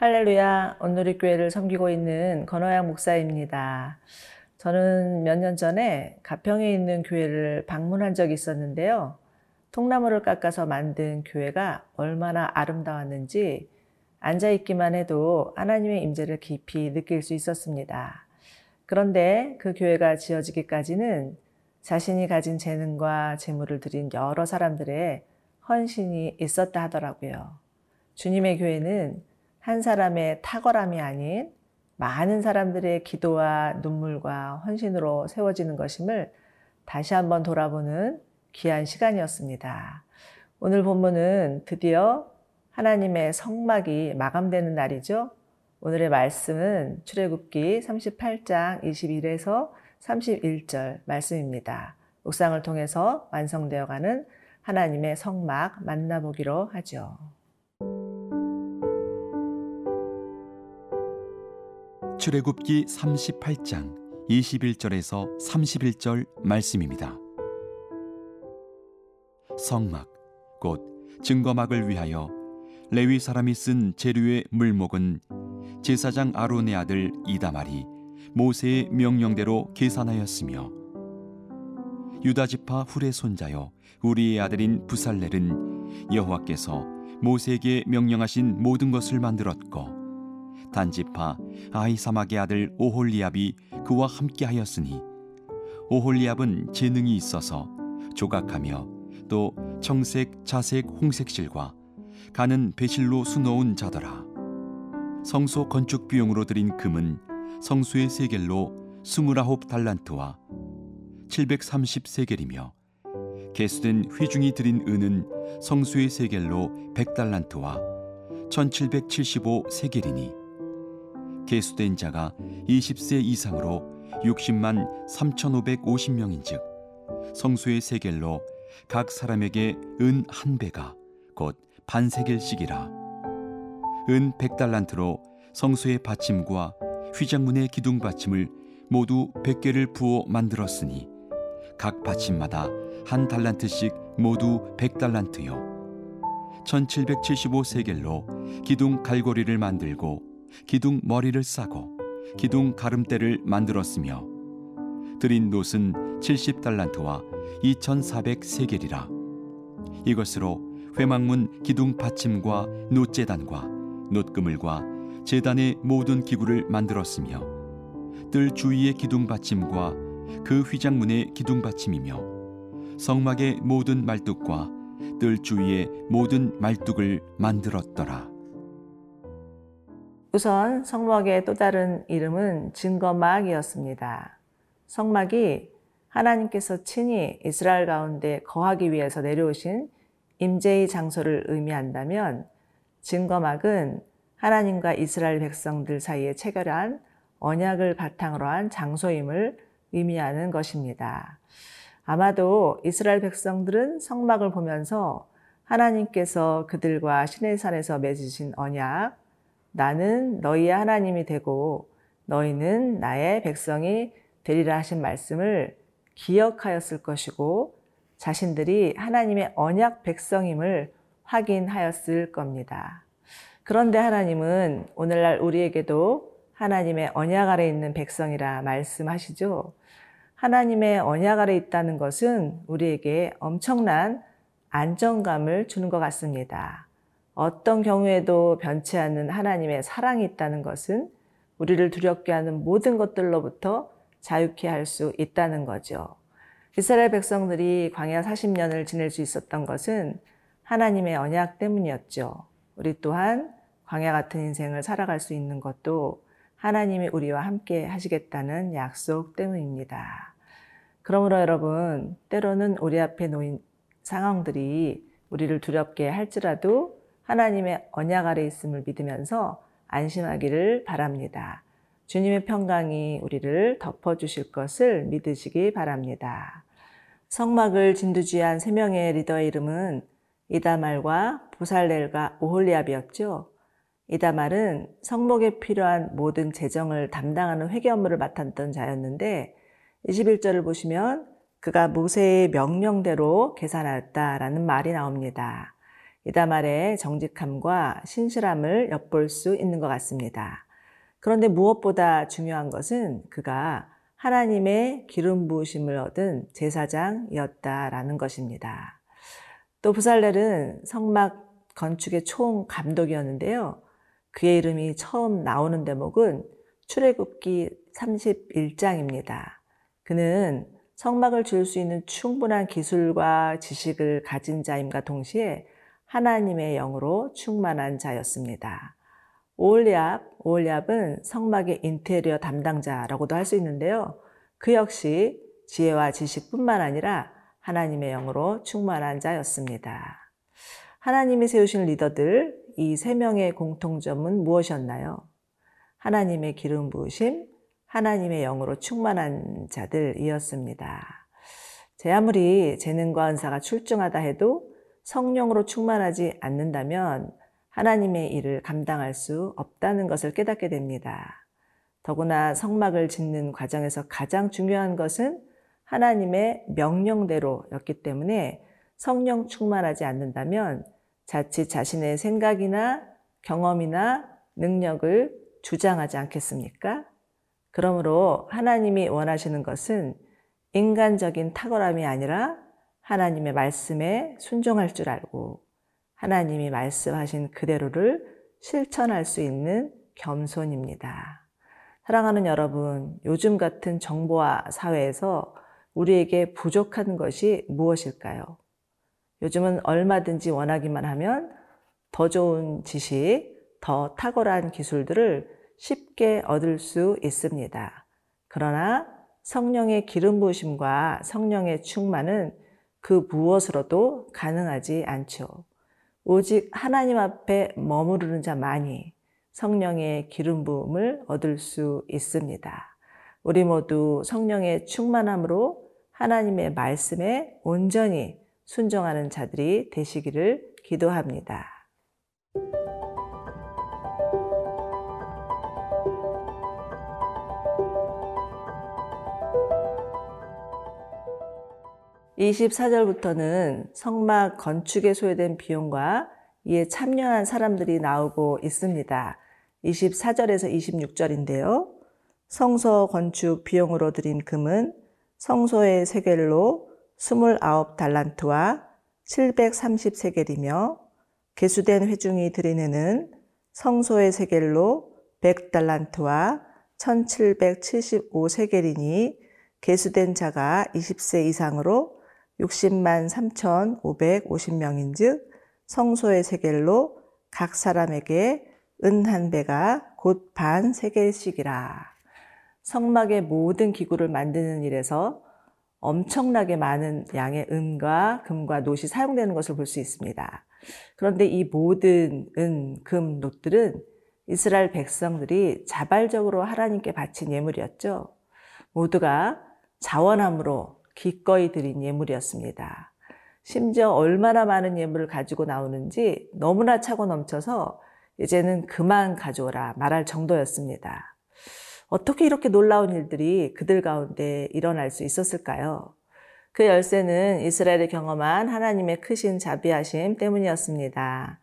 할렐루야, 온누리 교회를 섬기고 있는 건호양 목사입니다. 저는 몇 년 전에 가평에 있는 교회를 방문한 적이 있었는데요. 통나무를 깎아서 만든 교회가 얼마나 아름다웠는지 앉아 있기만 해도 하나님의 임재를 깊이 느낄 수 있었습니다. 그런데 그 교회가 지어지기까지는 자신이 가진 재능과 재물을 들인 여러 사람들의 헌신이 있었다 하더라고요. 주님의 교회는 한 사람의 탁월함이 아닌 많은 사람들의 기도와 눈물과 헌신으로 세워지는 것임을 다시 한번 돌아보는 귀한 시간이었습니다. 오늘 본문은 드디어 하나님의 성막이 마감되는 날이죠. 오늘의 말씀은 출애굽기 38장 21에서 31절 말씀입니다. 묵상을 통해서 완성되어 가는 하나님의 성막 만나보기로 하죠. 출애굽기 38장 21절에서 31절 말씀입니다. 성막 곧 증거막을 위하여 레위 사람이 쓴 재료의 물목은 제사장 아론의 아들 이다말이 모세의 명령대로 계산하였으며 유다 지파 훌의 손자여 우리의 아들인 부살렐은 여호와께서 모세에게 명령하신 모든 것을 만들었고 단지파 아이사막의 아들 오홀리압이 그와 함께하였으니 오홀리압은 재능이 있어서 조각하며 또 청색, 자색, 홍색실과 가는 배실로 수놓은 자더라. 성소 건축 비용으로 들인 금은 성수의 세겔로 스물아홉 달란트와 730세겔이며 개수된 휘중이 들인 은은 성수의 세겔로 100달란트와 1775세겔이니 개수된 자가 20세 이상으로 60만 3,550명인즉 성수의 세겔로 각 사람에게 은 한 배가 곧 반세겔씩이라. 은 100달란트로 성수의 받침과 휘장문의 기둥 받침을 모두 100개를 부어 만들었으니 각 받침마다 한 달란트씩 모두 100달란트요. 1775세겔로 기둥 갈고리를 만들고 기둥 머리를 싸고 기둥 가름대를 만들었으며 드린 놋은 70달란트와 2400세겔이라 이것으로 회막문 기둥 받침과 놋재단과 놋그물과 재단의 모든 기구를 만들었으며 뜰 주위의 기둥 받침과 그 휘장문의 기둥 받침이며 성막의 모든 말뚝과 뜰 주위의 모든 말뚝을 만들었더라. 우선 성막의 또 다른 이름은 증거막이었습니다. 성막이 하나님께서 친히 이스라엘 가운데 거하기 위해서 내려오신 임재의 장소를 의미한다면 증거막은 하나님과 이스라엘 백성들 사이에 체결한 언약을 바탕으로 한 장소임을 의미하는 것입니다. 아마도 이스라엘 백성들은 성막을 보면서 하나님께서 그들과 시내산에서 맺으신 언약, 나는 너희의 하나님이 되고 너희는 나의 백성이 되리라 하신 말씀을 기억하였을 것이고 자신들이 하나님의 언약 백성임을 확인하였을 겁니다. 그런데 하나님은 오늘날 우리에게도 하나님의 언약 아래 있는 백성이라 말씀하시죠. 하나님의 언약 아래 있다는 것은 우리에게 엄청난 안정감을 주는 것 같습니다. 어떤 경우에도 변치 않는 하나님의 사랑이 있다는 것은 우리를 두렵게 하는 모든 것들로부터 자유케 할 수 있다는 거죠. 이스라엘 백성들이 광야 40년을 지낼 수 있었던 것은 하나님의 언약 때문이었죠. 우리 또한 광야 같은 인생을 살아갈 수 있는 것도 하나님이 우리와 함께 하시겠다는 약속 때문입니다. 그러므로 여러분, 때로는 우리 앞에 놓인 상황들이 우리를 두렵게 할지라도 하나님의 언약 아래 있음을 믿으면서 안심하기를 바랍니다. 주님의 평강이 우리를 덮어주실 것을 믿으시기 바랍니다. 성막을 진두지한 세 명의 리더의 이름은 이다말과 보살렐과 오홀리압이었죠. 이다말은 성목에 필요한 모든 재정을 담당하는 회계 업무를 맡았던 자였는데 21절을 보시면 그가 모세의 명령대로 계산하였다라는 말이 나옵니다. 이다말의 정직함과 신실함을 엿볼 수 있는 것 같습니다. 그런데 무엇보다 중요한 것은 그가 하나님의 기름 부으심을 얻은 제사장이었다라는 것입니다. 또 부살렐은 성막 건축의 총 감독이었는데요. 그의 이름이 처음 나오는 대목은 출애굽기 31장입니다. 그는 성막을 지을 수 있는 충분한 기술과 지식을 가진 자임과 동시에 하나님의 영으로 충만한 자였습니다. 오올리압, 오올리압은 성막의 인테리어 담당자라고도 할 수 있는데요. 그 역시 지혜와 지식뿐만 아니라 하나님의 영으로 충만한 자였습니다. 하나님이 세우신 리더들 이 세 명의 공통점은 무엇이었나요? 하나님의 기름 부으심, 하나님의 영으로 충만한 자들이었습니다. 제 아무리 재능과 은사가 출중하다 해도 성령으로 충만하지 않는다면 하나님의 일을 감당할 수 없다는 것을 깨닫게 됩니다. 더구나 성막을 짓는 과정에서 가장 중요한 것은 하나님의 명령대로였기 때문에 성령 충만하지 않는다면 자칫 자신의 생각이나 경험이나 능력을 주장하지 않겠습니까? 그러므로 하나님이 원하시는 것은 인간적인 탁월함이 아니라 하나님의 말씀에 순종할 줄 알고 하나님이 말씀하신 그대로를 실천할 수 있는 겸손입니다. 사랑하는 여러분, 요즘 같은 정보화 사회에서 우리에게 부족한 것이 무엇일까요? 요즘은 얼마든지 원하기만 하면 더 좋은 지식, 더 탁월한 기술들을 쉽게 얻을 수 있습니다. 그러나 성령의 기름 부으심과 성령의 충만은 그 무엇으로도 가능하지 않죠. 오직 하나님 앞에 머무르는 자만이 성령의 기름 부음을 얻을 수 있습니다. 우리 모두 성령의 충만함으로 하나님의 말씀에 온전히 순종하는 자들이 되시기를 기도합니다. (24절부터는) 성막 건축에 소요된 비용과 이에 참여한 사람들이 나오고 있습니다. 24절에서 26절인데요. 성서 건축 비용으로 드린 금은 성소의 세겔로 29달란트와 730세겔이며 개수된 회중이 드리는 성소의 세겔로 100달란트와 1775세겔이니 개수된 자가 20세 이상으로 60만 3,550명인 즉 성소의 세겔로 각 사람에게 은 한 배가 곧 반 세겔씩이라. 성막의 모든 기구를 만드는 일에서 엄청나게 많은 양의 은과 금과 놋이 사용되는 것을 볼 수 있습니다. 그런데 이 모든 은, 금, 놋들은 이스라엘 백성들이 자발적으로 하나님께 바친 예물이었죠. 모두가 자원함으로 기꺼이 드린 예물이었습니다. 심지어 얼마나 많은 예물을 가지고 나오는지 너무나 차고 넘쳐서 이제는 그만 가져오라 말할 정도였습니다. 어떻게 이렇게 놀라운 일들이 그들 가운데 일어날 수 있었을까요? 그 열쇠는 이스라엘이 경험한 하나님의 크신 자비하심 때문이었습니다.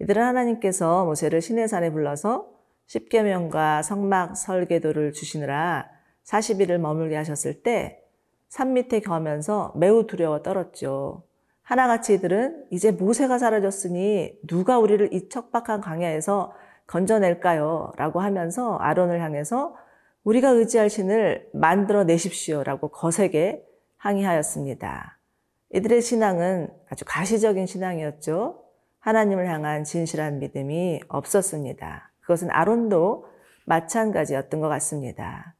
이들은 하나님께서 모세를 시내산에 불러서 십계명과 성막 설계도를 주시느라 40일을 머물게 하셨을 때 산 밑에 거면서 매우 두려워 떨었죠. 하나같이 이들은 이제 모세가 사라졌으니 누가 우리를 이 척박한 광야에서 건져낼까요? 라고 하면서 아론을 향해서 우리가 의지할 신을 만들어 내십시오. 라고 거세게 항의하였습니다. 이들의 신앙은 아주 가시적인 신앙이었죠. 하나님을 향한 진실한 믿음이 없었습니다. 그것은 아론도 마찬가지였던 것 같습니다.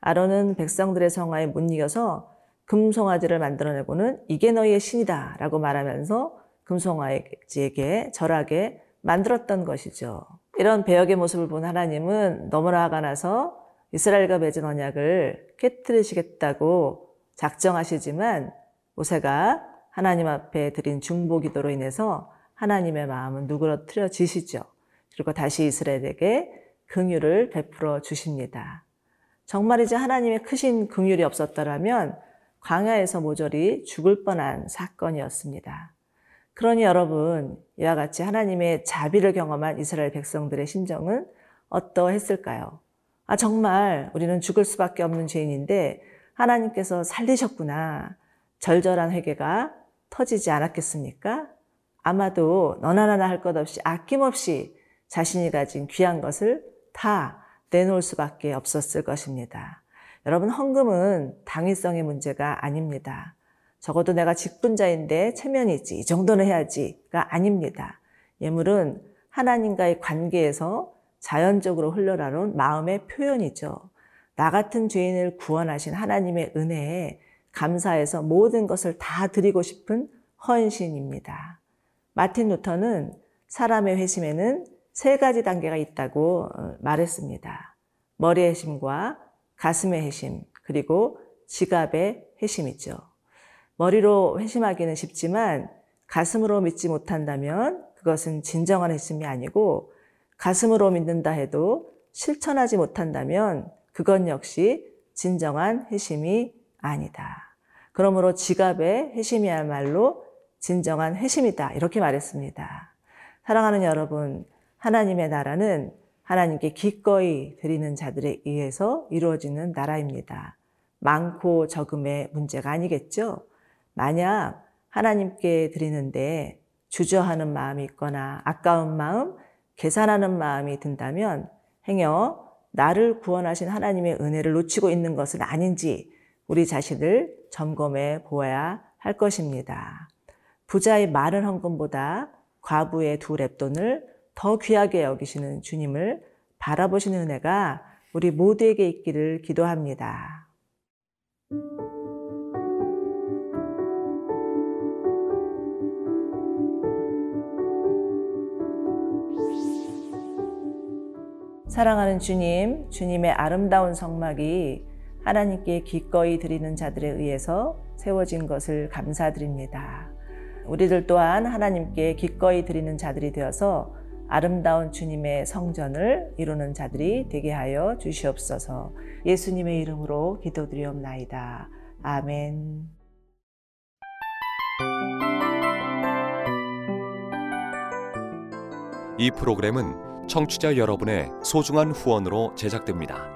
아론은 백성들의 성화에 못 이겨서 금송아지를 만들어내고는 이게 너희의 신이다 라고 말하면서 금송아지에게 절하게 만들었던 것이죠. 이런 배역의 모습을 본 하나님은 너무나 화가 나서 이스라엘과 맺은 언약을 깨뜨리시겠다고 작정하시지만 모세가 하나님 앞에 드린 중보 기도로 인해서 하나님의 마음은 누그러뜨려지시죠. 그리고 다시 이스라엘에게 긍휼을 베풀어 주십니다. 정말이지 하나님의 크신 긍휼이 없었더라면 광야에서 모조리 죽을 뻔한 사건이었습니다. 그러니 여러분, 이와 같이 하나님의 자비를 경험한 이스라엘 백성들의 심정은 어떠했을까요? 아, 정말 우리는 죽을 수밖에 없는 죄인인데 하나님께서 살리셨구나. 절절한 회개가 터지지 않았겠습니까? 아마도 너나 나나 할 것 없이 아낌없이 자신이 가진 귀한 것을 다 내놓을 수밖에 없었을 것입니다. 여러분, 헌금은 당위성의 문제가 아닙니다. 적어도 내가 직분자인데 체면이지, 이 정도는 해야지가 아닙니다. 예물은 하나님과의 관계에서 자연적으로 흘러나온 마음의 표현이죠. 나 같은 죄인을 구원하신 하나님의 은혜에 감사해서 모든 것을 다 드리고 싶은 헌신입니다. 마틴 루터는 사람의 회심에는 세 가지 단계가 있다고 어, 말했습니다. 머리의 회심과 가슴의 회심, 그리고 지갑의 회심이죠. 머리로 회심하기는 쉽지만 가슴으로 믿지 못한다면 그것은 진정한 회심이 아니고 가슴으로 믿는다 해도 실천하지 못한다면 그건 역시 진정한 회심이 아니다. 그러므로 지갑의 회심이야말로 진정한 회심이다. 이렇게 말했습니다. 사랑하는 여러분, 하나님의 나라는 하나님께 기꺼이 드리는 자들에 의해서 이루어지는 나라입니다. 많고 적음의 문제가 아니겠죠? 만약 하나님께 드리는데 주저하는 마음이 있거나 아까운 마음, 계산하는 마음이 든다면 행여 나를 구원하신 하나님의 은혜를 놓치고 있는 것은 아닌지 우리 자신을 점검해 보아야 할 것입니다. 부자의 많은 헌금보다 과부의 두 랩돈을 더 귀하게 여기시는 주님을 바라보시는 은혜가 우리 모두에게 있기를 기도합니다. 사랑하는 주님, 주님의 아름다운 성막이 하나님께 기꺼이 드리는 자들에 의해서 세워진 것을 감사드립니다. 우리들 또한 하나님께 기꺼이 드리는 자들이 되어서 아름다운 주님의 성전을 이루는 자들이 되게 하여 주시옵소서 예수님의 이름으로 기도드리옵나이다. 아멘. 이 프로그램은 청취자 여러분의 소중한 후원으로 제작됩니다.